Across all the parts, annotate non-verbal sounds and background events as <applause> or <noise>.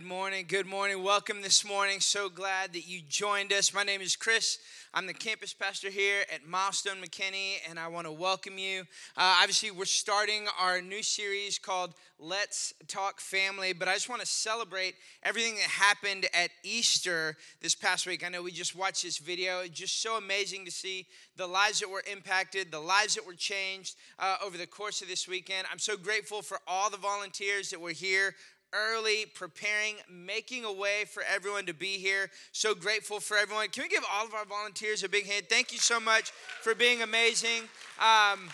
Good morning. Good morning. Welcome this morning. So glad that you joined us. My name is Chris. I'm the campus pastor here at Milestone McKinney, and I want to welcome you. Uh, obviously, we're starting our new series called Let's Talk Family, but I just want to celebrate everything that happened at Easter this past week. I know we just watched this video. It's just so amazing to see the lives that were impacted, the lives that were changed uh, over the course of this weekend. I'm so grateful for all the volunteers that were here early, preparing, making a way for everyone to be here. So grateful for everyone. Can we give all of our volunteers a big hand? Thank you so much for being amazing. Um,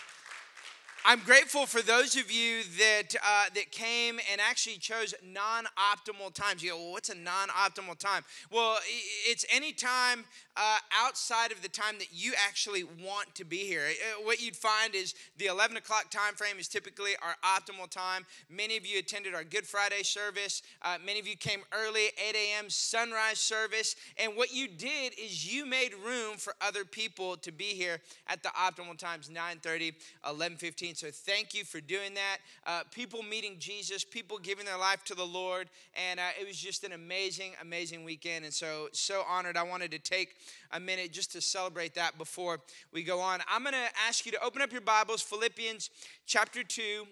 I'm grateful for those of you that uh, that came and actually chose non-optimal times. You go, well, what's a non-optimal time? Well, it's any time uh, outside of the time that you actually want to be here. Uh, what you'd find is the 11 o'clock time frame is typically our optimal time. Many of you attended our Good Friday service. Uh, many of you came early, 8 a.m. sunrise service. And what you did is you made room for other people to be here at the optimal times, 9:30, 11:15. So thank you for doing that. Uh, people meeting Jesus, people giving their life to the Lord, and uh, it was just an amazing, amazing weekend. And so, so honored. I wanted to take a minute just to celebrate that before we go on. I'm going to ask you to open up your Bibles, Philippians chapter 2,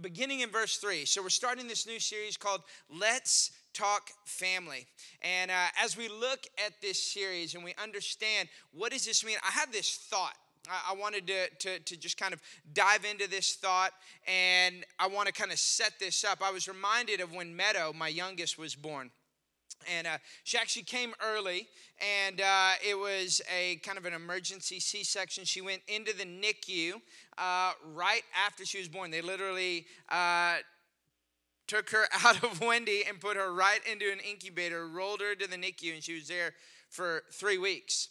beginning in verse 3. So we're starting this new series called Let's Talk Family. And uh, as we look at this series and we understand what does this mean, I have this thought I wanted to, to, to, just kind of dive into this thought and I want to kind of set this up. I was reminded of when Meadow, my youngest, was born. And uh, she actually came early, and uh, it was a kind of an emergency C section. She went into the NICU uh, right after she was born. They literally uh, took her <laughs> out of Wendy and put her right into an incubator, rolled her to the NICU, and she was there for three weeks.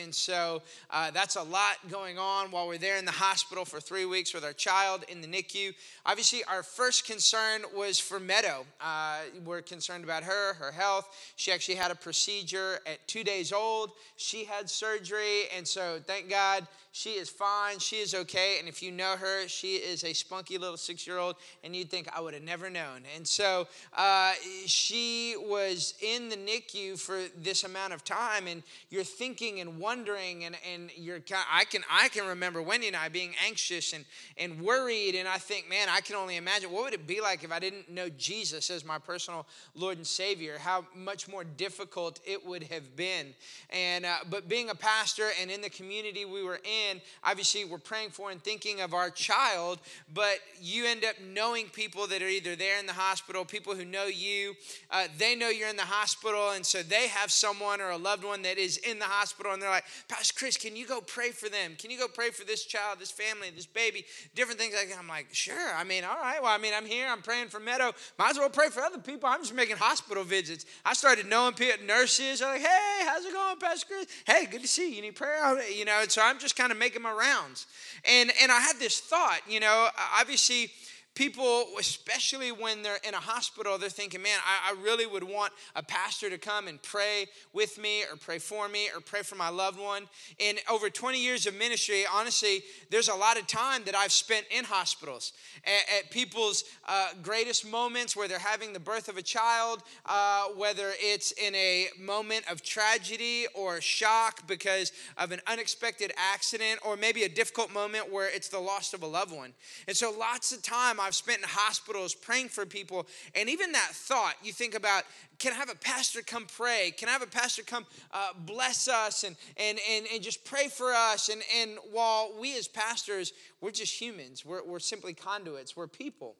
And so uh, that's a lot going on while we're there in the hospital for three weeks with our child in the NICU. Obviously, our first concern was for Meadow. Uh, we're concerned about her, her health. She actually had a procedure at two days old. She had surgery. And so, thank God, she is fine. She is okay. And if you know her, she is a spunky little six year old, and you'd think I would have never known. And so uh, she was in the NICU for this amount of time, and you're thinking and wondering, and, and you're I can I can remember Wendy and I being anxious and, and worried, and I think, man, I can only imagine what would it be like if I didn't know Jesus as my personal Lord and Savior, how much more difficult it would have been. And uh, but being a pastor and in the community we were in, in, obviously, we're praying for and thinking of our child, but you end up knowing people that are either there in the hospital, people who know you, uh, they know you're in the hospital, and so they have someone or a loved one that is in the hospital, and they're like, Pastor Chris, can you go pray for them? Can you go pray for this child, this family, this baby, different things like that? I'm like, sure. I mean, all right. Well, I mean, I'm here, I'm praying for Meadow. Might as well pray for other people. I'm just making hospital visits. I started knowing people, nurses are like, hey, how's it going, Pastor Chris? Hey, good to see you. You need prayer? You know, and so I'm just kind of making my rounds. And, and I had this thought, you know, obviously people, especially when they're in a hospital, they're thinking, man, I, I, really would want a pastor to come and pray with me or pray for me or pray for my loved one. In over 20 years of ministry, honestly, there's a lot of time that I've spent in hospitals at, at people's uh, greatest moments where they're having the birth of a child, uh, whether it's in a moment of tragedy or shock because of an unexpected accident, or maybe a difficult moment where it's the loss of a loved one. And so, lots of time I've spent in hospitals praying for people. And even that thought, you think about, can I have a pastor come pray? Can I have a pastor come uh, bless us and, and, and, and just pray for us? And, and while we as pastors, we're just humans, we're, we're simply conduits, we're people.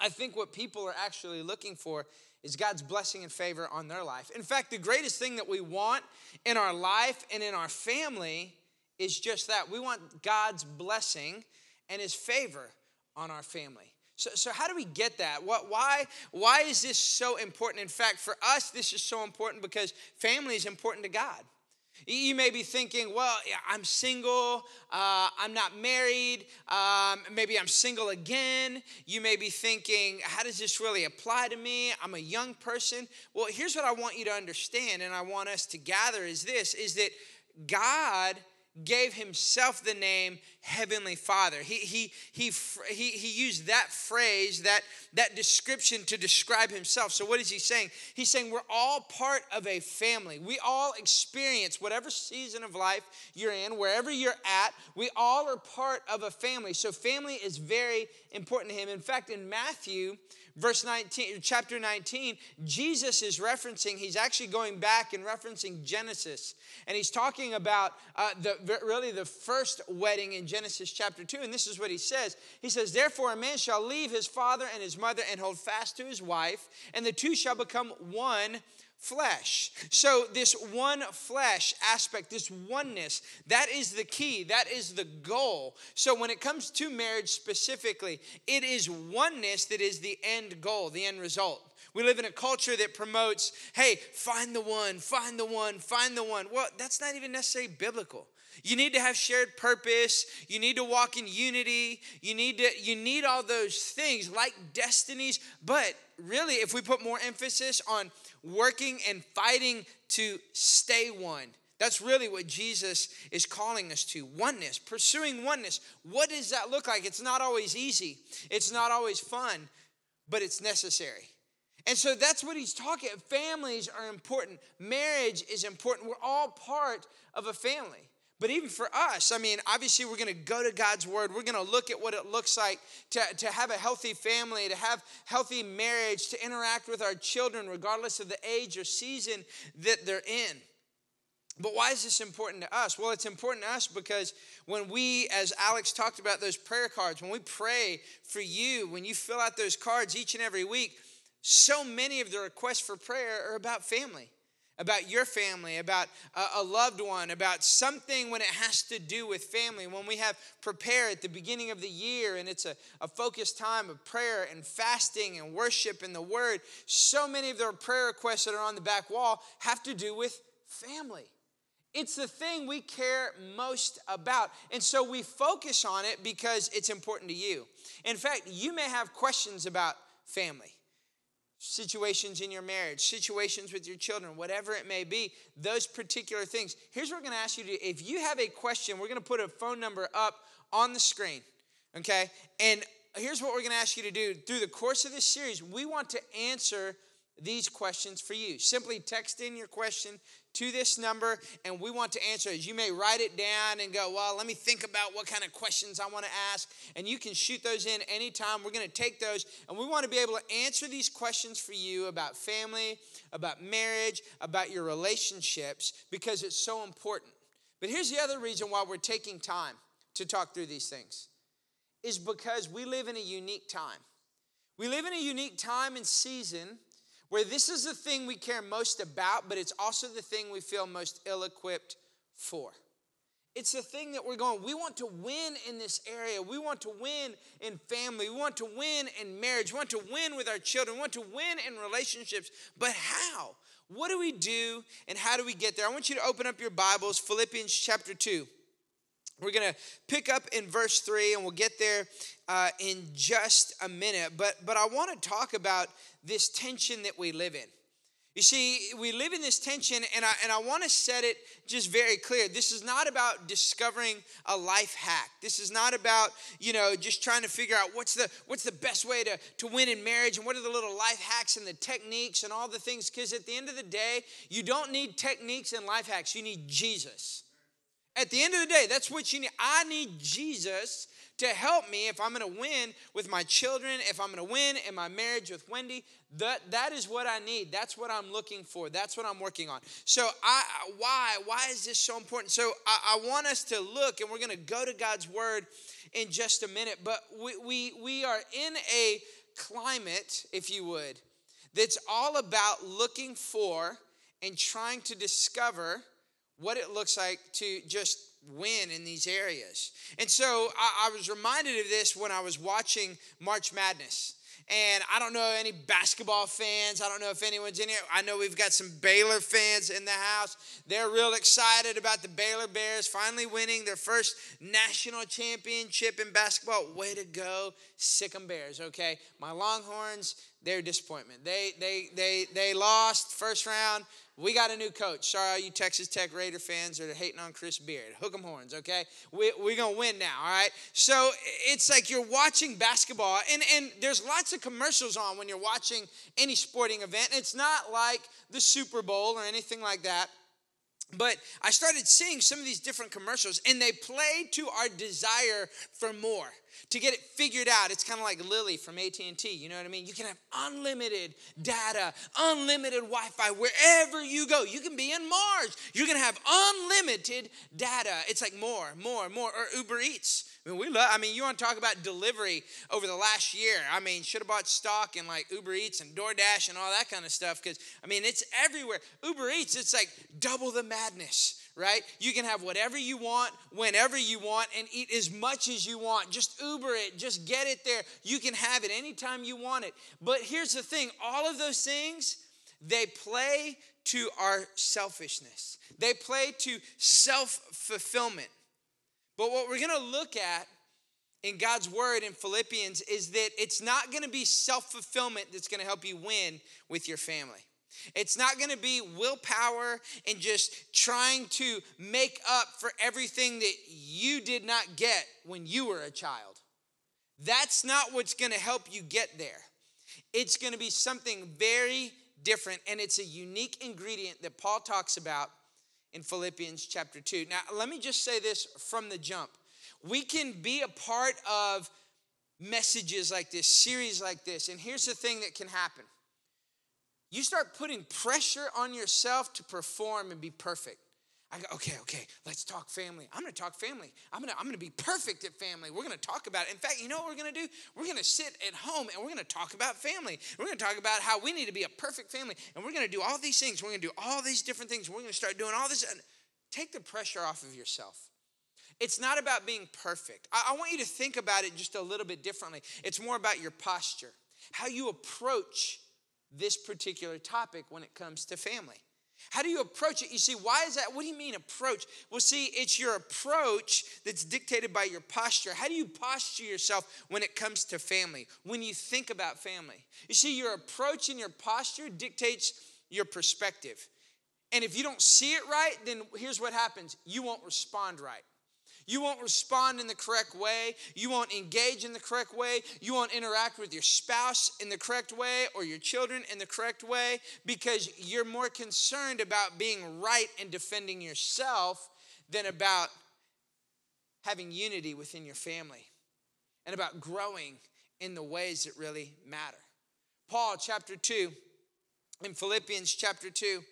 I think what people are actually looking for is God's blessing and favor on their life. In fact, the greatest thing that we want in our life and in our family is just that. We want God's blessing and his favor on our family. So, so how do we get that? What, why, why is this so important? In fact, for us, this is so important because family is important to God. You may be thinking, well, I'm single, uh, I'm not married, um, maybe I'm single again. You may be thinking, how does this really apply to me? I'm a young person. Well, here's what I want you to understand, and I want us to gather is this is that God gave himself the name heavenly father. He, he, he, he, he used that phrase that, that description to describe himself. So what is he saying? He's saying we're all part of a family. We all experience whatever season of life you're in wherever you're at we all are part of a family. So family is very important to him. In fact in matthew verse 19, chapter 19, Jesus is referencing, he's actually going back and referencing Genesis. And he's talking about uh, the, really the first wedding in Genesis chapter 2. And this is what he says He says, Therefore, a man shall leave his father and his mother and hold fast to his wife, and the two shall become one flesh. So, this one flesh aspect, this oneness, that is the key, that is the goal. So, when it comes to marriage specifically, it is oneness that is the end goal, the end result. We live in a culture that promotes, hey, find the one, find the one, find the one. Well, that's not even necessarily biblical. You need to have shared purpose. You need to walk in unity. You need to you need all those things like destinies, but really if we put more emphasis on working and fighting to stay one. That's really what Jesus is calling us to oneness, pursuing oneness. What does that look like? It's not always easy, it's not always fun, but it's necessary. And so that's what he's talking. Families are important. Marriage is important. We're all part of a family. But even for us, I mean, obviously, we're going to go to God's word. We're going to look at what it looks like to, to have a healthy family, to have healthy marriage, to interact with our children, regardless of the age or season that they're in. But why is this important to us? Well, it's important to us because when we, as Alex talked about those prayer cards, when we pray for you, when you fill out those cards each and every week, so many of the requests for prayer are about family about your family, about a, loved one, about something when it has to do with family. When we have prepare at the beginning of the year and it's a, a focused time of prayer and fasting and worship and the word, so many of the prayer requests that are on the back wall have to do with family. It's the thing we care most about. And so we focus on it because it's important to you. In fact, you may have questions about family situations in your marriage, situations with your children, whatever it may be, those particular things. Here's what we're going to ask you to do. If you have a question, we're going to put a phone number up on the screen, okay? And here's what we're going to ask you to do. Through the course of this series, we want to answer these questions for you. Simply text in your question to this number and we want to answer it. You may write it down and go, Well, let me think about what kind of questions I want to ask. And you can shoot those in anytime. We're going to take those and we want to be able to answer these questions for you about family, about marriage, about your relationships because it's so important. But here's the other reason why we're taking time to talk through these things is because we live in a unique time. We live in a unique time and season where this is the thing we care most about, but it's also the thing we feel most ill equipped for. It's the thing that we're going, we want to win in this area. We want to win in family. We want to win in marriage. We want to win with our children. We want to win in relationships. But how? What do we do and how do we get there? I want you to open up your Bibles, Philippians chapter 2. We're going to pick up in verse 3 and we'll get there uh, in just a minute. But, but I want to talk about this tension that we live in. You see, we live in this tension, and I, and I want to set it just very clear. This is not about discovering a life hack. This is not about, you know, just trying to figure out what's the, what's the best way to, to win in marriage and what are the little life hacks and the techniques and all the things. Because at the end of the day, you don't need techniques and life hacks, you need Jesus. At the end of the day, that's what you need. I need Jesus to help me if I'm going to win with my children, if I'm going to win in my marriage with Wendy. That, that is what I need. That's what I'm looking for. That's what I'm working on. So, I, why? Why is this so important? So, I, I want us to look, and we're going to go to God's word in just a minute. But we, we, we are in a climate, if you would, that's all about looking for and trying to discover what it looks like to just win in these areas. And so I, I, was reminded of this when I was watching March Madness. And I don't know any basketball fans. I don't know if anyone's in here. I know we've got some Baylor fans in the house. They're real excited about the Baylor Bears finally winning their first national championship in basketball. Way to go, Sic 'em Bears, okay? My Longhorns, They're disappointment. They they they they lost first round. We got a new coach. Sorry, all you Texas Tech Raider fans that are hating on Chris Beard. Hook 'em horns, okay? We, we're going to win now, all right? So it's like you're watching basketball, and, and there's lots of commercials on when you're watching any sporting event. It's not like the Super Bowl or anything like that. But I started seeing some of these different commercials, and they play to our desire for more to get it figured out. It's kind of like lily from at&t you know what i mean? You can have unlimited data unlimited wi-fi wherever you go. You can be in mars. You're going to have unlimited data. It's like more more more or uber eats. I mean, we love, I mean, you want to talk about delivery over the last year. I mean, should have bought stock in like Uber Eats and DoorDash and all that kind of stuff because, I mean, it's everywhere. Uber Eats, it's like double the madness right? You can have whatever you want, whenever you want, and eat as much as you want. Just Uber it, just get it there. You can have it anytime you want it. But here's the thing all of those things, they play to our selfishness, they play to self fulfillment. But what we're gonna look at in God's word in Philippians is that it's not gonna be self fulfillment that's gonna help you win with your family. It's not going to be willpower and just trying to make up for everything that you did not get when you were a child. That's not what's going to help you get there. It's going to be something very different, and it's a unique ingredient that Paul talks about in Philippians chapter 2. Now, let me just say this from the jump. We can be a part of messages like this, series like this, and here's the thing that can happen you start putting pressure on yourself to perform and be perfect. I go, okay, okay, let's talk family. I'm gonna talk family. I'm gonna, I'm gonna be perfect at family. We're gonna talk about it. In fact, you know what we're gonna do? We're gonna sit at home and we're gonna talk about family. We're gonna talk about how we need to be a perfect family. And we're gonna do all these things. We're gonna do all these different things. We're gonna start doing all this. Take the pressure off of yourself. It's not about being perfect. I, I want you to think about it just a little bit differently. It's more about your posture, how you approach this particular topic when it comes to family. How do you approach it? You see, why is that? What do you mean approach? Well, see, it's your approach that's dictated by your posture. How do you posture yourself when it comes to family? When you think about family? You see, your approach and your posture dictates your perspective. And if you don't see it right, then here's what happens you won't respond right. You won't respond in the correct way. You won't engage in the correct way. You won't interact with your spouse in the correct way or your children in the correct way because you're more concerned about being right and defending yourself than about having unity within your family and about growing in the ways that really matter. Paul, chapter 2, in Philippians chapter 2,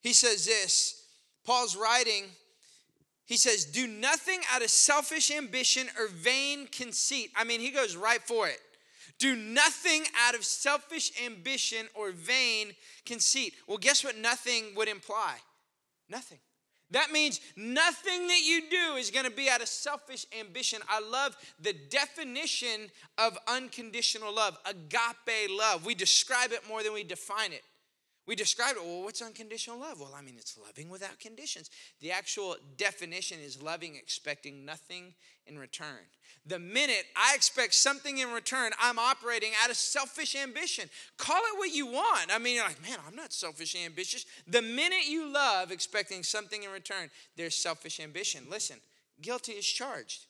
he says this Paul's writing he says, Do nothing out of selfish ambition or vain conceit. I mean, he goes right for it. Do nothing out of selfish ambition or vain conceit. Well, guess what nothing would imply? Nothing. That means nothing that you do is going to be out of selfish ambition. I love the definition of unconditional love, agape love. We describe it more than we define it. We described, it, well, what's unconditional love? Well, I mean, it's loving without conditions. The actual definition is loving, expecting nothing in return. The minute I expect something in return, I'm operating out of selfish ambition. Call it what you want. I mean, you're like, man, I'm not selfish ambitious. The minute you love expecting something in return, there's selfish ambition. Listen, guilty is charged.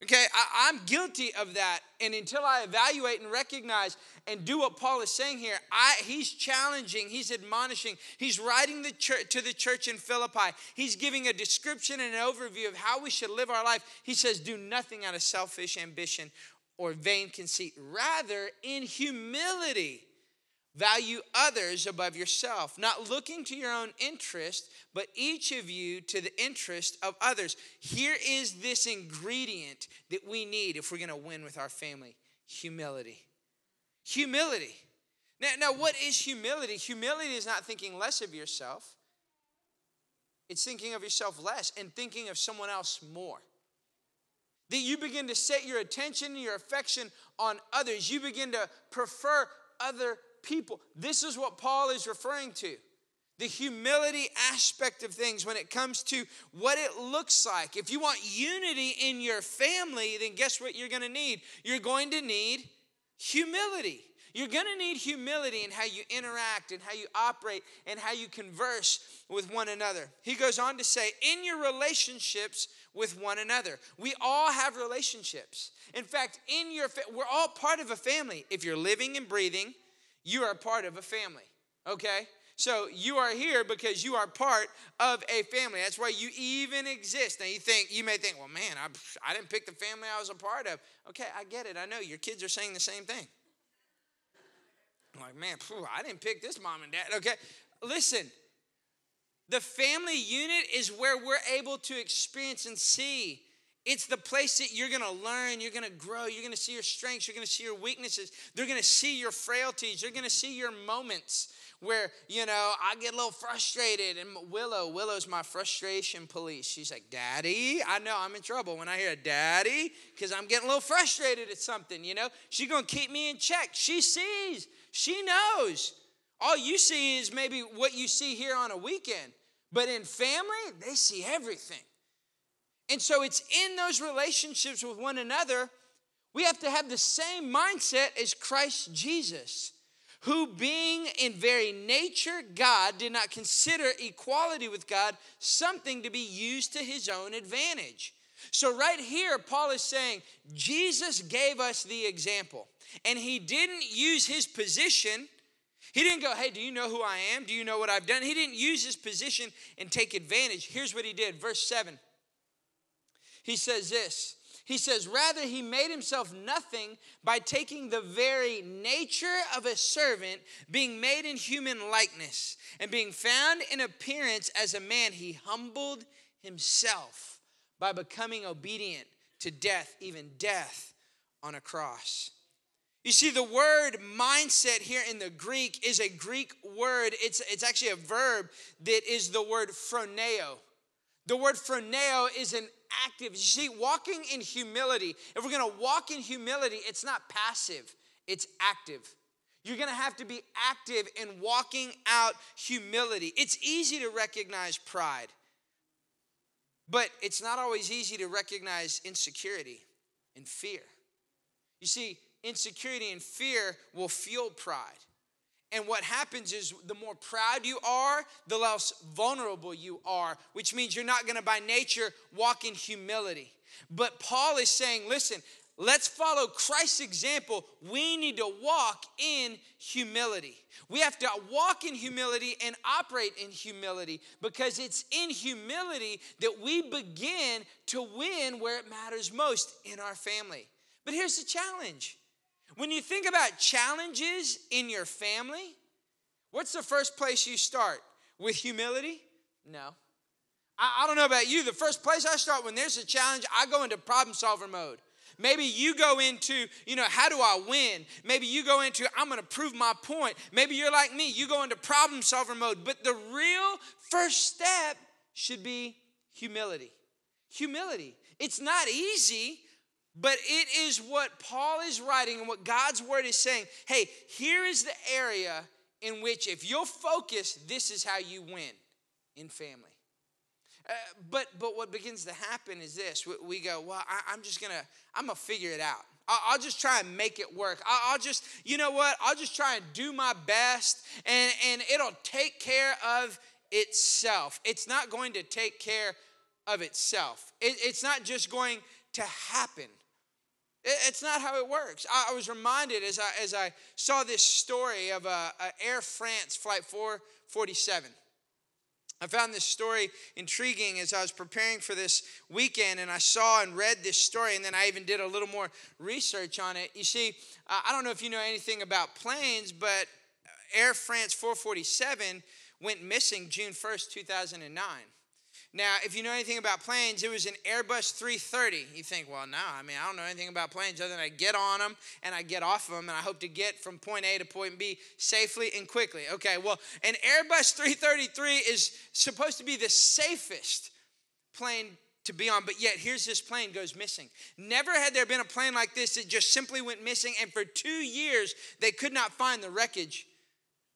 Okay, I, am guilty of that. And until I evaluate and recognize and do what Paul is saying here, I, he's challenging, he's admonishing, he's writing the church, to the church in Philippi. He's giving a description and an overview of how we should live our life. He says, Do nothing out of selfish ambition or vain conceit. Rather, in humility, Value others above yourself, not looking to your own interest, but each of you to the interest of others. Here is this ingredient that we need if we're going to win with our family humility. Humility. Now, now, what is humility? Humility is not thinking less of yourself, it's thinking of yourself less and thinking of someone else more. That you begin to set your attention and your affection on others. You begin to prefer other people. This is what Paul is referring to the humility aspect of things when it comes to what it looks like. If you want unity in your family, then guess what you're going to need? You're going to need humility. You're going to need humility in how you interact and how you operate and how you converse with one another. He goes on to say, in your relationships with one another. We all have relationships. In fact, in your fa- we're all part of a family. If you're living and breathing, you are part of a family. Okay? So you are here because you are part of a family. That's why you even exist. Now you think you may think, well, man, I, I didn't pick the family I was a part of. Okay, I get it. I know your kids are saying the same thing. I'm like, man, phew, I didn't pick this mom and dad. Okay, listen. The family unit is where we're able to experience and see it's the place that you're going to learn, you're going to grow, you're going to see your strengths, you're going to see your weaknesses. They're going to see your frailties, they're going to see your moments where, you know, I get a little frustrated. And Willow, Willow's my frustration police. She's like, Daddy, I know I'm in trouble when I hear Daddy, because I'm getting a little frustrated at something, you know? She's going to keep me in check. She sees, she knows. All you see is maybe what you see here on a weekend. But in family, they see everything. And so it's in those relationships with one another, we have to have the same mindset as Christ Jesus who being in very nature God did not consider equality with God something to be used to his own advantage. So, right here, Paul is saying Jesus gave us the example, and he didn't use his position. He didn't go, Hey, do you know who I am? Do you know what I've done? He didn't use his position and take advantage. Here's what he did, verse 7. He says this he says, Rather, he made himself nothing by taking the very nature of a servant, being made in human likeness, and being found in appearance as a man, he humbled himself by becoming obedient to death, even death on a cross. You see, the word mindset here in the Greek is a Greek word. It's, it's actually a verb that is the word phroneo. The word phroneo is an active. You see, walking in humility, if we're gonna walk in humility, it's not passive, it's active. You're gonna have to be active in walking out humility. It's easy to recognize pride, but it's not always easy to recognize insecurity and fear. You see, insecurity and fear will fuel pride. And what happens is the more proud you are, the less vulnerable you are, which means you're not gonna by nature walk in humility. But Paul is saying, listen, let's follow Christ's example. We need to walk in humility. We have to walk in humility and operate in humility because it's in humility that we begin to win where it matters most in our family. But here's the challenge when you think about challenges in your family, what's the first place you start? With humility? No. I, I, don't know about you. The first place I start when there's a challenge, I go into problem solver mode. Maybe you go into, you know, how do I win? Maybe you go into, I'm going to prove my point. Maybe you're like me, you go into problem solver mode. But the real first step should be humility. Humility. It's not easy, but it is what Paul is writing and what God's word is saying. Hey, here is the area in which, if you'll focus, this is how you win in family. Uh, but but what begins to happen is this: we, we go, well, I, am just gonna, I'm gonna figure it out. I'll, just try and make it work. I'll, I'll just, you know what? I'll just try and do my best, and and it'll take care of itself. It's not going to take care of itself. It, it's not just going to happen. It's not how it works. I was reminded as I, as I saw this story of a, a Air France Flight 447. I found this story intriguing as I was preparing for this weekend, and I saw and read this story, and then I even did a little more research on it. You see, I don't know if you know anything about planes, but Air France 447 went missing June 1st, 2009. Now, if you know anything about planes, it was an Airbus 330. You think, well, no, I mean, I don't know anything about planes other than I get on them and I get off of them and I hope to get from point A to point B safely and quickly. Okay, well, an Airbus 333 is supposed to be the safest plane to be on, but yet here's this plane goes missing. Never had there been a plane like this that just simply went missing, and for two years they could not find the wreckage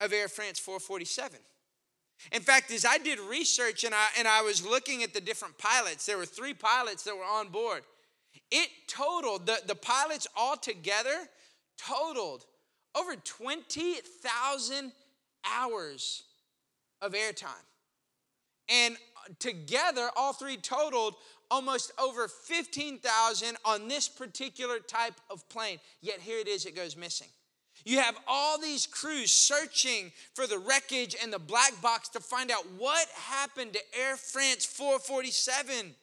of Air France 447. In fact, as I did research and I, and I was looking at the different pilots, there were three pilots that were on board. It totaled, the, the pilots all together totaled over 20,000 hours of airtime. And together, all three totaled almost over 15,000 on this particular type of plane. Yet here it is, it goes missing. You have all these crews searching for the wreckage and the black box to find out what happened to Air France 447.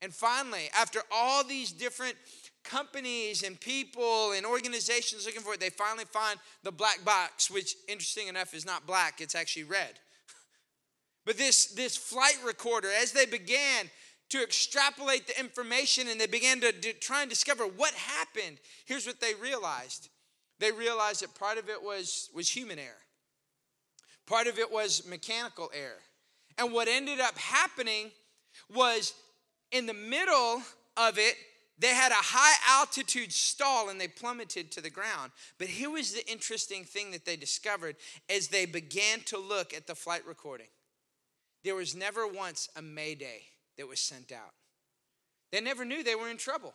And finally, after all these different companies and people and organizations looking for it, they finally find the black box, which, interesting enough, is not black, it's actually red. <laughs> But this, this flight recorder, as they began to extrapolate the information and they began to, to try and discover what happened, here's what they realized. They realized that part of it was, was human error, part of it was mechanical error. And what ended up happening was in the middle of it, they had a high altitude stall and they plummeted to the ground. But here was the interesting thing that they discovered as they began to look at the flight recording there was never once a mayday that was sent out. They never knew they were in trouble.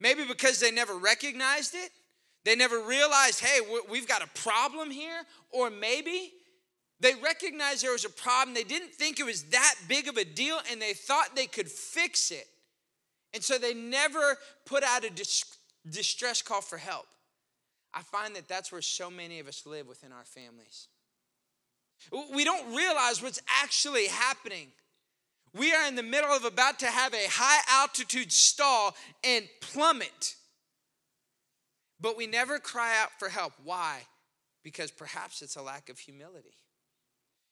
Maybe because they never recognized it, they never realized, hey, we've got a problem here, or maybe they recognized there was a problem. They didn't think it was that big of a deal, and they thought they could fix it. And so they never put out a distress call for help. I find that that's where so many of us live within our families. We don't realize what's actually happening. We are in the middle of about to have a high altitude stall and plummet. But we never cry out for help. Why? Because perhaps it's a lack of humility.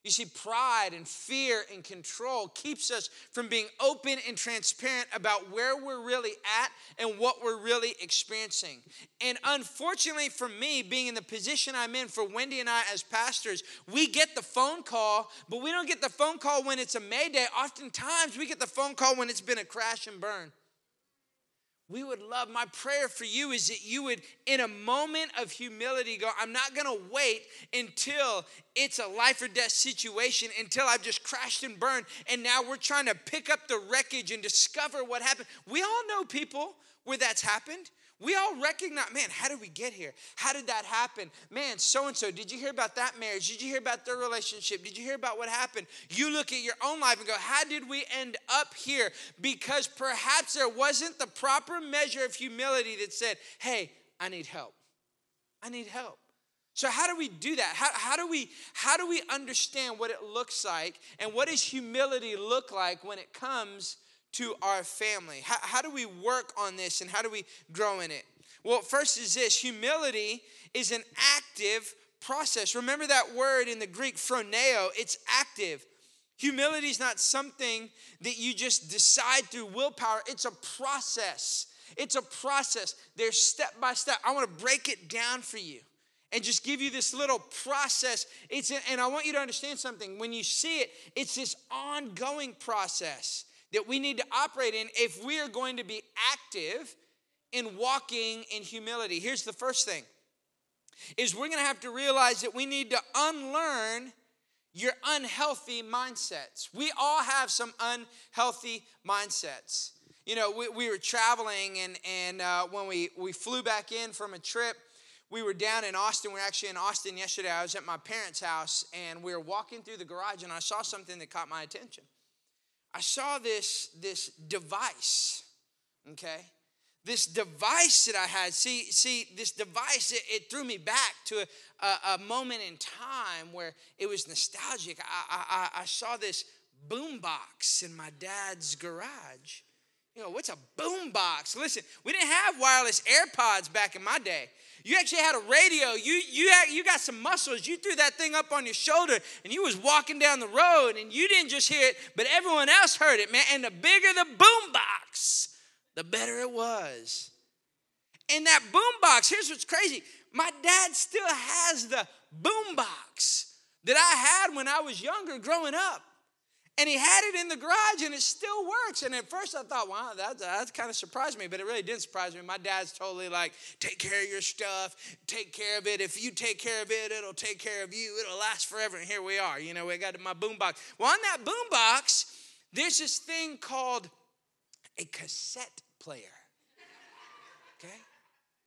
You see, pride and fear and control keeps us from being open and transparent about where we're really at and what we're really experiencing. And unfortunately for me, being in the position I'm in, for Wendy and I as pastors, we get the phone call, but we don't get the phone call when it's a mayday. Oftentimes, we get the phone call when it's been a crash and burn we would love my prayer for you is that you would in a moment of humility go i'm not going to wait until it's a life or death situation until i've just crashed and burned and now we're trying to pick up the wreckage and discover what happened. We all know people where that's happened we all recognize, man, how did we get here? How did that happen? Man, so and so, did you hear about that marriage? Did you hear about their relationship? Did you hear about what happened? You look at your own life and go, how did we end up here? Because perhaps there wasn't the proper measure of humility that said, hey, I need help. I need help. So how do we do that? How, how, do we how do we understand what it looks like and what does humility look like when it comes to our family? How, how do we work on this and how do we grow in it? Well, first is this humility is an active process. Remember that word in the Greek, phroneo, it's active. Humility is not something that you just decide through willpower, it's a process. It's a process. There's step by step. I want to break it down for you and just give you this little process. It's and I want you to understand something. When you see it, it's this ongoing process that we need to operate in if we are going to be active in walking in humility. Here's the first thing is we're going to have to realize that we need to unlearn your unhealthy mindsets. We all have some unhealthy mindsets. You know, we, we were traveling, and, and uh, when we, we flew back in from a trip, we were down in Austin. We were actually in Austin yesterday. I was at my parents' house, and we were walking through the garage, and I saw something that caught my attention. I saw this, this device, okay? This device that I had, see, see, this device, it, it threw me back to a, a, moment in time where it was nostalgic. I, I, I saw this boom box in my dad's garage. You know, what's a boom box? Listen, we didn't have wireless AirPods back in my day. You actually had a radio. You, you, had, you got some muscles. You threw that thing up on your shoulder and you was walking down the road and you didn't just hear it, but everyone else heard it, man. And the bigger the boom box, the better it was. And that boom box, here's what's crazy. My dad still has the boom box that I had when I was younger growing up. And he had it in the garage and it still works. And at first I thought, wow, that, that kind of surprised me, but it really didn't surprise me. My dad's totally like, take care of your stuff, take care of it. If you take care of it, it'll take care of you. It'll last forever. And here we are. You know, we got my boombox. Well, on that boombox, there's this thing called a cassette player. Okay?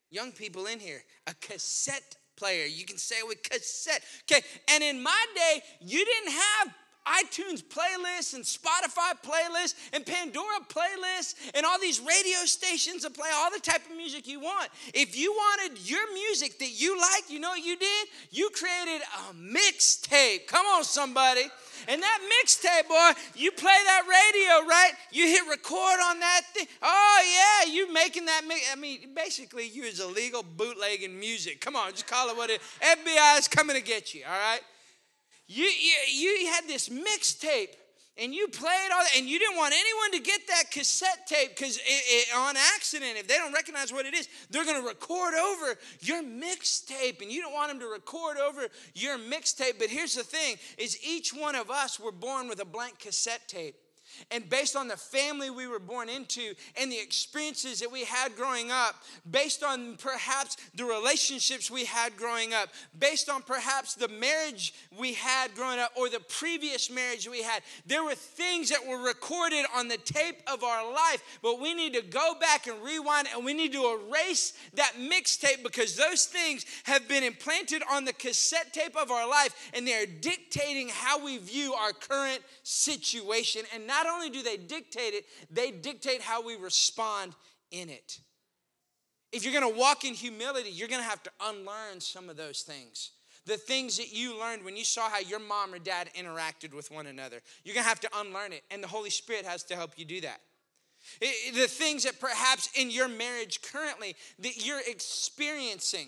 Young people in here, a cassette player. You can say it with cassette. Okay, and in my day, you didn't have iTunes playlists and Spotify playlists and Pandora playlists and all these radio stations that play all the type of music you want. If you wanted your music that you like, you know what you did? You created a mixtape. Come on, somebody. And that mixtape, boy, you play that radio, right? You hit record on that thing. Oh, yeah, you making that. Mi- I mean, basically, you is illegal bootlegging music. Come on, just call it what it is. FBI is coming to get you, all right? You, you, you had this mixtape and you played all that, and you didn't want anyone to get that cassette tape because on accident, if they don't recognize what it is, they're going to record over your mixtape, and you don't want them to record over your mixtape. But here's the thing: is each one of us were born with a blank cassette tape. And based on the family we were born into and the experiences that we had growing up, based on perhaps the relationships we had growing up, based on perhaps the marriage we had growing up or the previous marriage we had, there were things that were recorded on the tape of our life, but we need to go back and rewind and we need to erase that mixtape because those things have been implanted on the cassette tape of our life and they're dictating how we view our current situation. And not not only do they dictate it, they dictate how we respond in it. If you're gonna walk in humility, you're gonna have to unlearn some of those things. The things that you learned when you saw how your mom or dad interacted with one another, you're gonna have to unlearn it, and the Holy Spirit has to help you do that. the things that perhaps in your marriage currently that you're experiencing,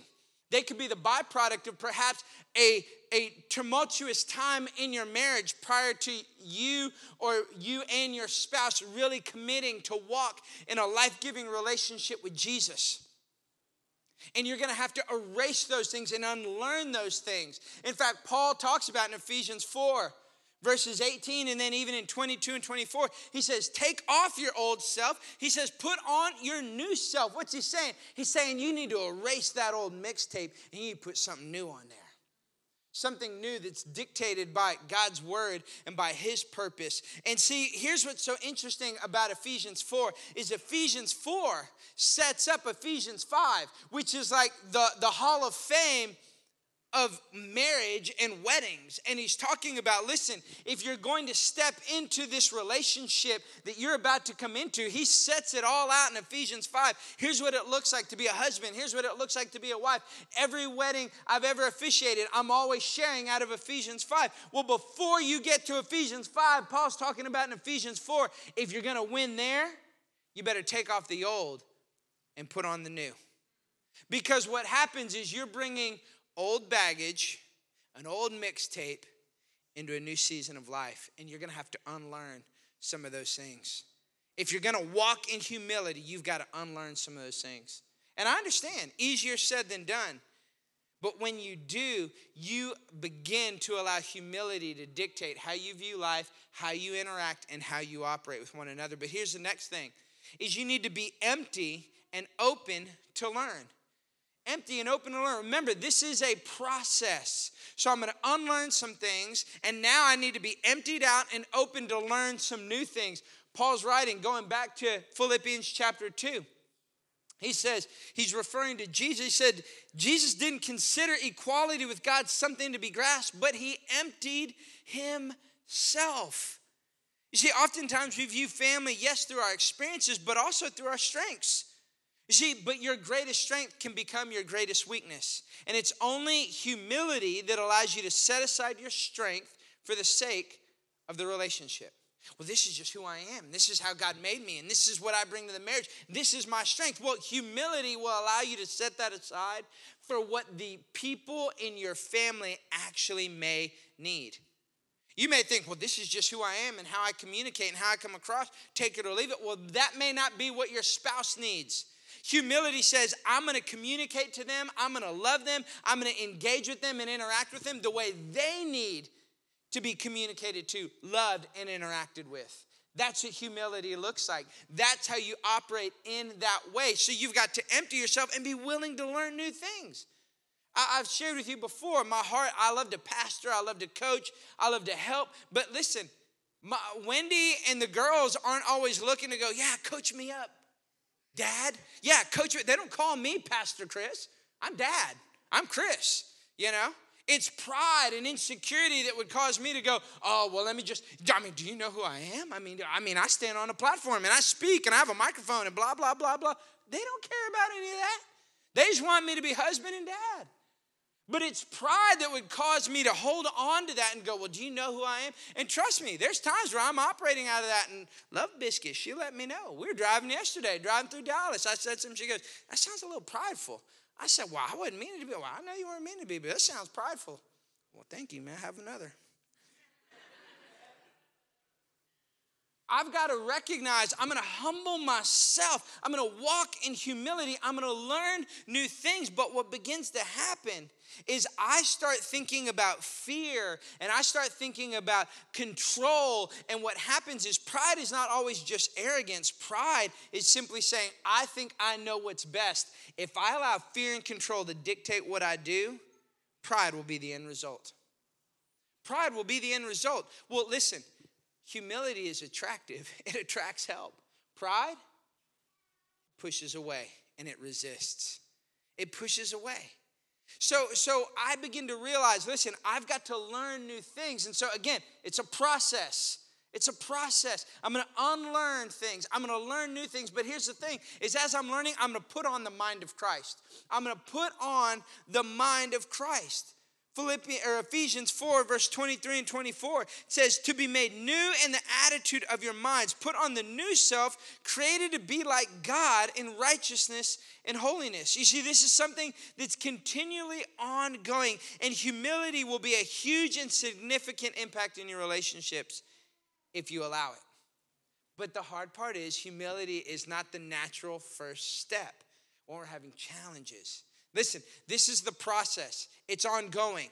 they could be the byproduct of perhaps a, a tumultuous time in your marriage prior to you or you and your spouse really committing to walk in a life giving relationship with Jesus. And you're going to have to erase those things and unlearn those things. In fact, Paul talks about in Ephesians 4 verses 18 and then even in 22 and 24 he says take off your old self. He says put on your new self. What's he saying? He's saying you need to erase that old mixtape and you put something new on there. Something new that's dictated by God's word and by his purpose. And see, here's what's so interesting about Ephesians 4 is Ephesians 4 sets up Ephesians 5, which is like the, the hall of fame of marriage and weddings. And he's talking about listen, if you're going to step into this relationship that you're about to come into, he sets it all out in Ephesians 5. Here's what it looks like to be a husband, here's what it looks like to be a wife. Every wedding I've ever officiated, I'm always sharing out of Ephesians 5. Well, before you get to Ephesians 5, Paul's talking about in Ephesians 4 if you're going to win there, you better take off the old and put on the new. Because what happens is you're bringing old baggage, an old mixtape into a new season of life. And you're going to have to unlearn some of those things. If you're going to walk in humility, you've got to unlearn some of those things. And I understand, easier said than done. But when you do, you begin to allow humility to dictate how you view life, how you interact, and how you operate with one another. But here's the next thing is you need to be empty and open to learn empty and open to learn. Remember, this is a process. So I'm going to unlearn some things, and now I need to be emptied out and open to learn some new things. Paul's writing, going back to Philippians chapter 2. He says, he's referring to Jesus. He said, Jesus didn't consider equality with God something to be grasped, but he emptied himself. You see, oftentimes we view family, yes, through our experiences, but also through our strengths. You see, but your greatest strength can become your greatest weakness. And it's only humility that allows you to set aside your strength for the sake of the relationship. Well, this is just who I am. This is how God made me, and this is what I bring to the marriage. This is my strength. Well, humility will allow you to set that aside for what the people in your family actually may need. You may think, well, this is just who I am and how I communicate and how I come across. Take it or leave it. Well, that may not be what your spouse needs. Humility says, I'm going to communicate to them, I'm going to love them, I'm going to engage with them and interact with them the way they need to be communicated to, loved, and interacted with. That's what humility looks like. That's how you operate in that way. So you've got to empty yourself and be willing to learn new things. I've shared with you before, my heart, I love to pastor, I love to coach, I love to help. But listen, my, Wendy and the girls aren't always looking to go, yeah, coach me up. Dad? Yeah, coach, they don't call me Pastor Chris. I'm dad. I'm Chris, you know? It's pride and insecurity that would cause me to go, oh, well, let me just, I mean, do you know who I am? I mean, I mean, I stand on a platform and I speak and I have a microphone and blah, blah, blah, blah. They don't care about any of that. They just want me to be husband and dad. But it's pride that would cause me to hold on to that and go, Well, do you know who I am? And trust me, there's times where I'm operating out of that. And Love Biscuit, she let me know. We were driving yesterday, driving through Dallas. I said something, she goes, That sounds a little prideful. I said, Well, I wasn't meaning to be. Well, I know you weren't meaning to be, but that sounds prideful. Well, thank you, man. Have another. I've got to recognize I'm going to humble myself. I'm going to walk in humility. I'm going to learn new things. But what begins to happen is I start thinking about fear and I start thinking about control. And what happens is pride is not always just arrogance. Pride is simply saying, I think I know what's best. If I allow fear and control to dictate what I do, pride will be the end result. Pride will be the end result. Well, listen, Humility is attractive, <laughs> it attracts help. Pride pushes away and it resists. It pushes away. So, so I begin to realize listen, I've got to learn new things. And so, again, it's a process. It's a process. I'm going to unlearn things. I'm going to learn new things. But here's the thing is as I'm learning, I'm going to put on the mind of Christ. I'm going to put on the mind of Christ. Philippians or Ephesians 4, verse 23 and 24 says, To be made new in the attitude of your minds. Put on the new self, created to be like God in righteousness and holiness. You see, this is something that's continually ongoing, and humility will be a huge and significant impact in your relationships if you allow it. But the hard part is, humility is not the natural first step when we're having challenges. Listen, this is the process, it's ongoing.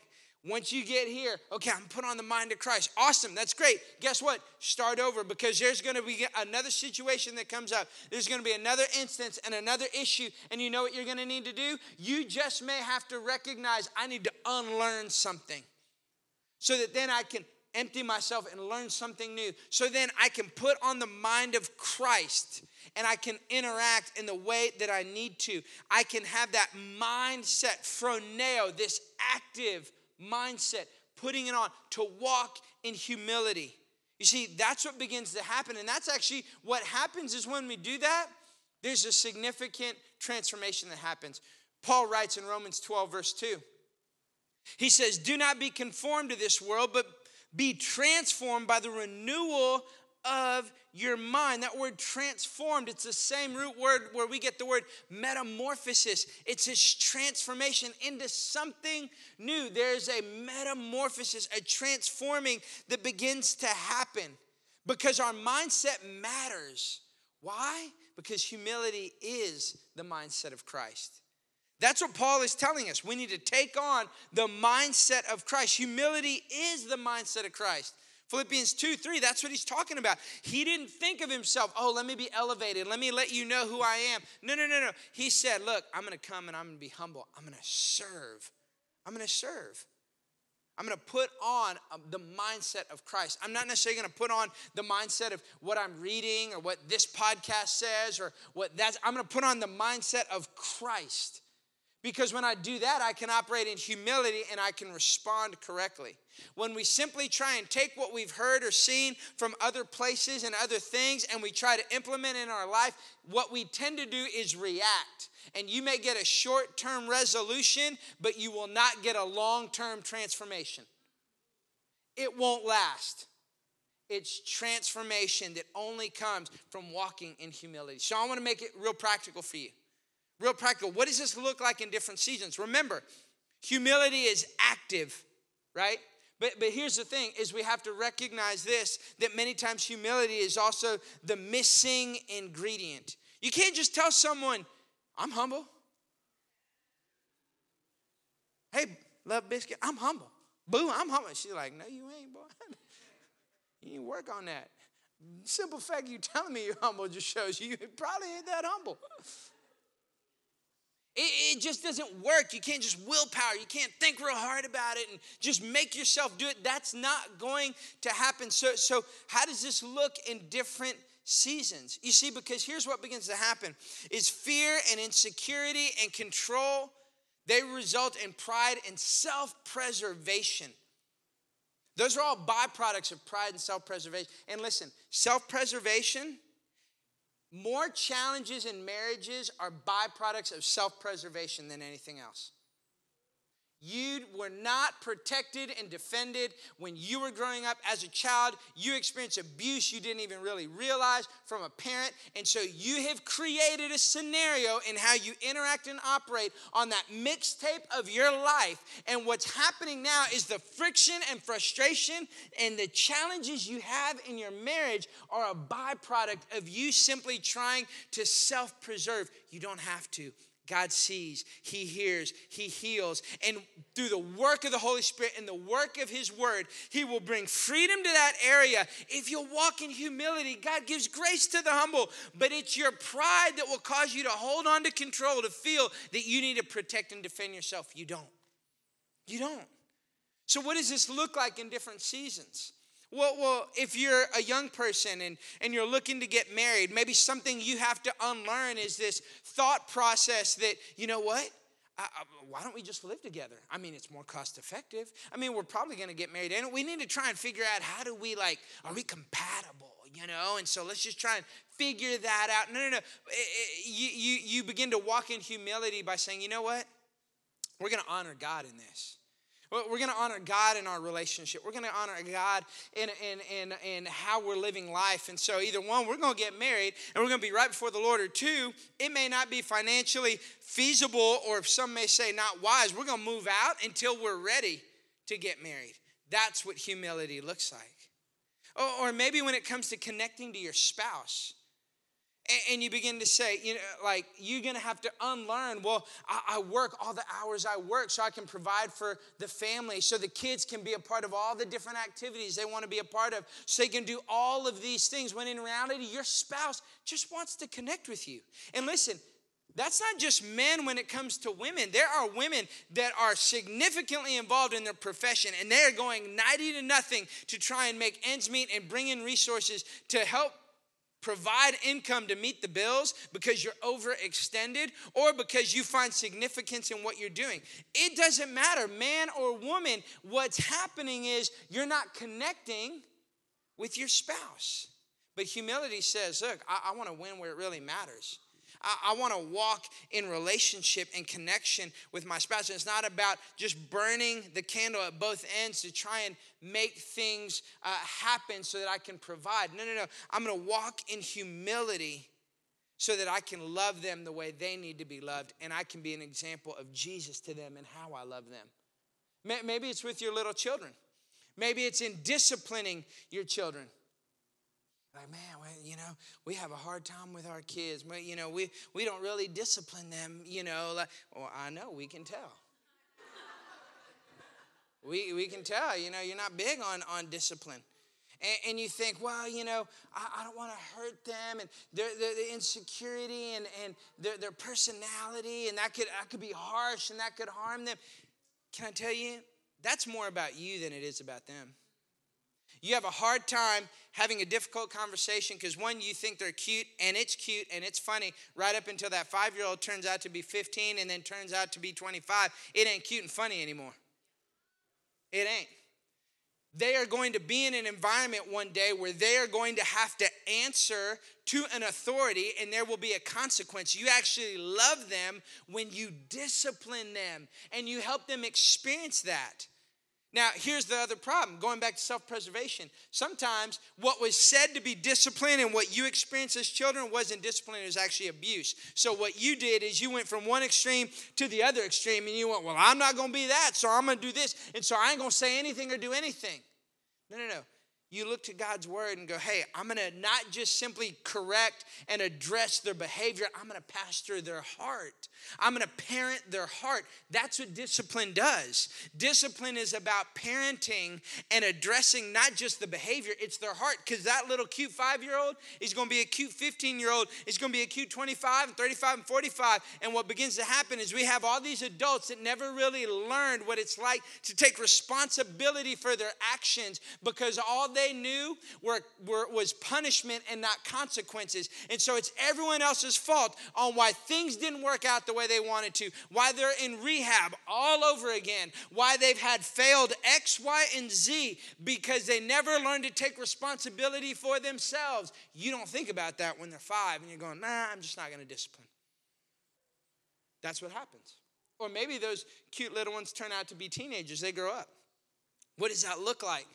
Once you get here, okay, I'm put on the mind of Christ. Awesome, that's great. Guess what? Start over because there's gonna be another situation that comes up. There's gonna be another instance and another issue. And you know what you're gonna need to do? You just may have to recognize I need to unlearn something so that then I can empty myself and learn something new. So then I can put on the mind of Christ and I can interact in the way that I need to. I can have that mindset, phroneo, this active mindset, putting it on to walk in humility. You see, that's what begins to happen. And that's actually what happens is when we do that, there's a significant transformation that happens. Paul writes in Romans 12, verse 2. He says, Do not be conformed to this world, but be transformed by the renewal of your mind. That word transformed, it's the same root word where we get the word metamorphosis. It's this transformation into something new. There's a metamorphosis, a transforming that begins to happen because our mindset matters. Why? Because humility is the mindset of Christ. That's what Paul is telling us. We need to take on the mindset of Christ. Humility is the mindset of Christ. Philippians 2 3, that's what he's talking about. He didn't think of himself, oh, let me be elevated. Let me let you know who I am. No, no, no, no. He said, look, I'm going to come and I'm going to be humble. I'm going to serve. I'm going to serve. I'm going to put on um, the mindset of Christ. I'm not necessarily going to put on the mindset of what I'm reading or what this podcast says or what that's. I'm going to put on the mindset of Christ. Because when I do that, I can operate in humility and I can respond correctly. When we simply try and take what we've heard or seen from other places and other things and we try to implement in our life, what we tend to do is react. And you may get a short term resolution, but you will not get a long term transformation. It won't last. It's transformation that only comes from walking in humility. So I want to make it real practical for you. Real practical. What does this look like in different seasons? Remember, humility is active, right? But, but here's the thing is we have to recognize this that many times humility is also the missing ingredient. You can't just tell someone, I'm humble. Hey, love biscuit, I'm humble. Boo, I'm humble. She's like, no, you ain't, boy. <laughs> you to work on that. Simple fact you telling me you're humble just shows you <laughs> probably ain't that humble. It, just doesn't work. You can't just willpower. You can't think real hard about it and just make yourself do it. That's not going to happen. So, so how does this look in different seasons? You see, because here's what begins to happen is fear and insecurity and control, They result in pride and self preservation. Those are all byproducts of pride and self preservation. And listen, self preservation, more challenges in marriages are byproducts of self preservation than anything else. You were not protected and defended when you were growing up as a child. You experienced abuse you didn't even really realize from a parent. And so you have created a scenario in how you interact and operate on that mixtape of your life. And what's happening now is the friction and frustration and the challenges you have in your marriage are a byproduct of you simply trying to self preserve. You don't have to. God sees, He hears, He heals. And through the work of the Holy Spirit and the work of His Word, He will bring freedom to that area. If you'll walk in humility, God gives grace to the humble. But it's your pride that will cause you to hold on to control, to feel that you need to protect and defend yourself. You don't. You don't. So, what does this look like in different seasons? Well, well, if you're a young person and, and you're looking to get married, maybe something you have to unlearn is this thought process that, you know what? I, I, why don't we just live together? I mean, it's more cost effective. I mean, we're probably going to get married, and we need to try and figure out how do we like, are we compatible? You know, and so let's just try and figure that out. No, no, no. It, it, you, you, you begin to walk in humility by saying, you know what? We're going to honor God in this. We're going to honor God in our relationship. We're going to honor God in, in, in, in how we're living life. And so, either one, we're going to get married and we're going to be right before the Lord, or two, it may not be financially feasible, or if some may say not wise. We're going to move out until we're ready to get married. That's what humility looks like. Or, or maybe when it comes to connecting to your spouse, and you begin to say, you know, like, you're gonna have to unlearn. Well, I, work all the hours I work so I can provide for the family, so the kids can be a part of all the different activities they wanna be a part of, so they can do all of these things. When in reality, your spouse just wants to connect with you. And listen, that's not just men when it comes to women. There are women that are significantly involved in their profession and they are going 90 to nothing to try and make ends meet and bring in resources to help provide income to meet the bills because you're overextended or because you find significance in what you're doing. It doesn't matter, man or woman. What's happening is you're not connecting with your spouse. But humility says, look, I, I want to win where it really matters. I, I want to walk in relationship and connection with my spouse. And it's not about just burning the candle at both ends to try and make things uh, happen so that I can provide. No, no, no. I'm going to walk in humility so that I can love them the way they need to be loved and I can be an example of Jesus to them and how I love them. Maybe it's with your little children. Maybe it's in disciplining your children. Like, man, you know, we have a hard time with our kids. You know, we, we don't really discipline them, you know. Like, well, I know, we can tell. <laughs> we, we can tell, you know, you're not big on, on discipline. And, and you think, well, you know, I, I don't want to hurt them and their, their, their insecurity and, and their, their personality, and that could, that could be harsh and that could harm them. Can I tell you, that's more about you than it is about them. You have a hard time having a difficult conversation because one, you think they're cute and it's cute and it's funny right up until that five year old turns out to be 15 and then turns out to be 25. It ain't cute and funny anymore. It ain't. They are going to be in an environment one day where they are going to have to answer to an authority and there will be a consequence. You actually love them when you discipline them and you help them experience that. Now, here's the other problem going back to self preservation. Sometimes what was said to be discipline and what you experienced as children wasn't discipline, it was actually abuse. So, what you did is you went from one extreme to the other extreme and you went, Well, I'm not going to be that, so I'm going to do this. And so I ain't going to say anything or do anything. No, no, no you look to God's word and go, hey, I'm gonna not just simply correct and address their behavior, I'm gonna pastor their heart. I'm gonna parent their heart. That's what discipline does. Discipline is about parenting and addressing not just the behavior, it's their heart. Because that little cute five year old is gonna be a cute 15 year old, is gonna be a cute 25 and 35 and 45. And what begins to happen is we have all these adults that never really learned what it's like to take responsibility for their actions because all they they knew were, were, was punishment and not consequences. And so it's everyone else's fault on why things didn't work out the way they wanted to, why they're in rehab all over again, why they've had failed X, Y, and Z because they never learned to take responsibility for themselves. You don't think about that when they're five and you're going, nah, I'm just not going to discipline. That's what happens. Or maybe those cute little ones turn out to be teenagers, they grow up. What does that look like?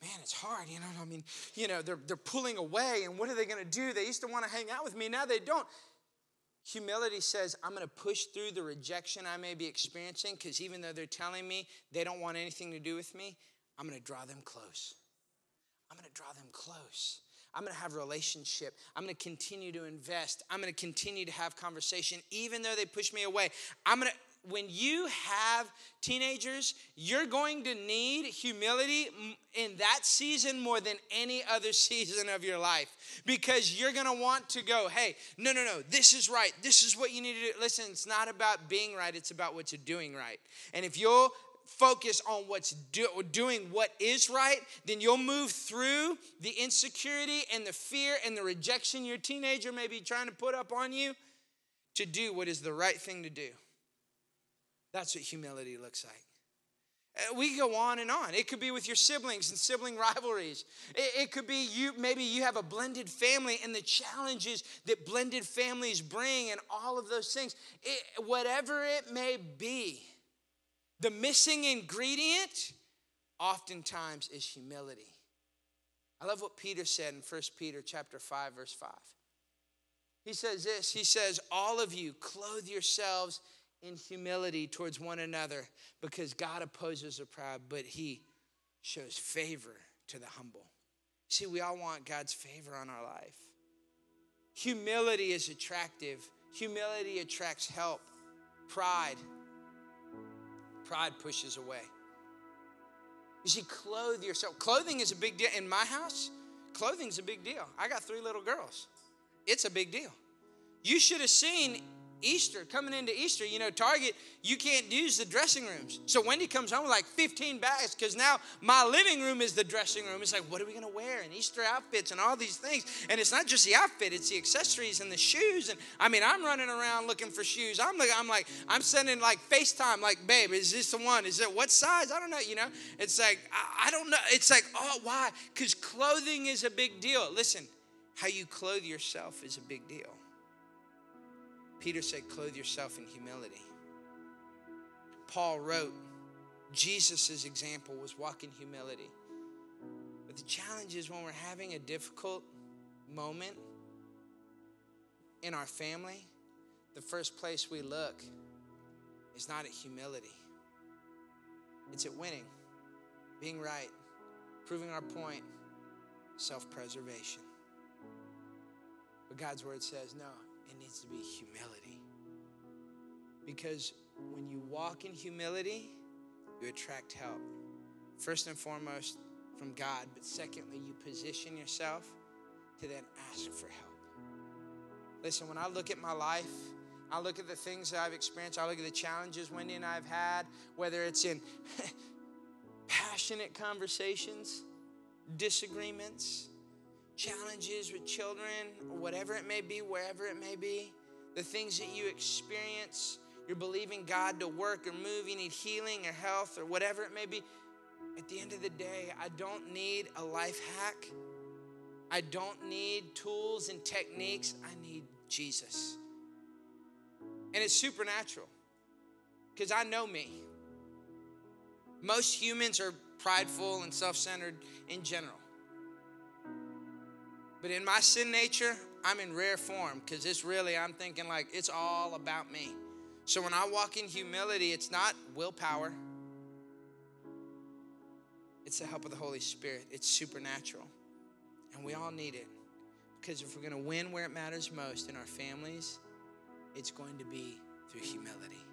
Man, it's hard, you know. I mean, you know, they're, they're pulling away, and what are they going to do? They used to want to hang out with me, now they don't. Humility says, I'm going to push through the rejection I may be experiencing because even though they're telling me they don't want anything to do with me, I'm going to draw them close. I'm going to draw them close. I'm going to have relationship. I'm going to continue to invest. I'm going to continue to have conversation even though they push me away. I'm going to when you have teenagers, you're going to need humility in that season more than any other <laughs> season of your life because you're going to want to go, hey, no, no, no, this is right. This is what you need to do. Listen, it's not about being right, it's about what you're doing right. And if you'll focus on what's do, doing what is right, then you'll move through the insecurity and the fear and the rejection your teenager may be trying to put up on you to do what is the right thing to do. That's what humility looks like. Uh, we go on and on. It could be with your siblings and sibling <laughs> rivalries. It, it, could be you, maybe you have a blended family and the challenges that blended families bring and all of those things. It, whatever it may be, the missing ingredient oftentimes is humility. I love what Peter said in 1 Peter chapter 5 verse 5. He says this, he says all of you clothe yourselves in humility towards one another because God opposes the proud but he shows favor to the humble. See, we all want God's favor on our life. Humility is attractive. Humility attracts help. Pride Pride pushes away. You see, clothe yourself. Clothing is a big deal. In my house, clothing's a big deal. I got three little girls. It's a big deal. You should have seen Easter, coming into Easter, you know, Target, you can't use the dressing rooms. So Wendy comes home with like 15 bags because now my living room is the dressing room. It's like, what are we going to wear? And Easter outfits and all these things. And it's not just the outfit, it's the accessories and the shoes. And I mean, I'm running around looking for shoes. I'm like, I'm like, I'm sending like FaceTime, like, babe, is this the one? Is it what size? I don't know, you know? It's like, I, I don't know. It's like, oh, why? Because clothing is a big deal. Listen, how you clothe yourself is a big deal. Peter said, Clothe yourself in humility. Paul wrote, Jesus' example was walk in humility. But the challenge is when we're having a difficult moment in our family, the first place we look is not at humility, it's at winning, being right, proving our point, self preservation. But God's word says, no, it needs to be humility. Because when you walk in humility, you attract help. First and foremost, from God, but secondly, you position yourself to then ask for help. Listen, when I look at my life, I look at the things that I've experienced, I look at the challenges Wendy and I have had, whether it's in <laughs> passionate conversations, disagreements, challenges with children, or whatever it may be, wherever it may be, the things that you experience, you're believing God to work or move, you need healing or health or whatever it may be. At the end of the day, I don't need a life hack. I don't need tools and techniques. I need Jesus. And it's supernatural because I know me. Most humans are prideful and self centered in general. But in my sin nature, I'm in rare form because it's really, I'm thinking like it's all about me. So when I walk in humility, it's not willpower, it's the help of the Holy Spirit. It's supernatural. And we all need it. Because if we're going to win where it matters most in our families, it's going to be through humility.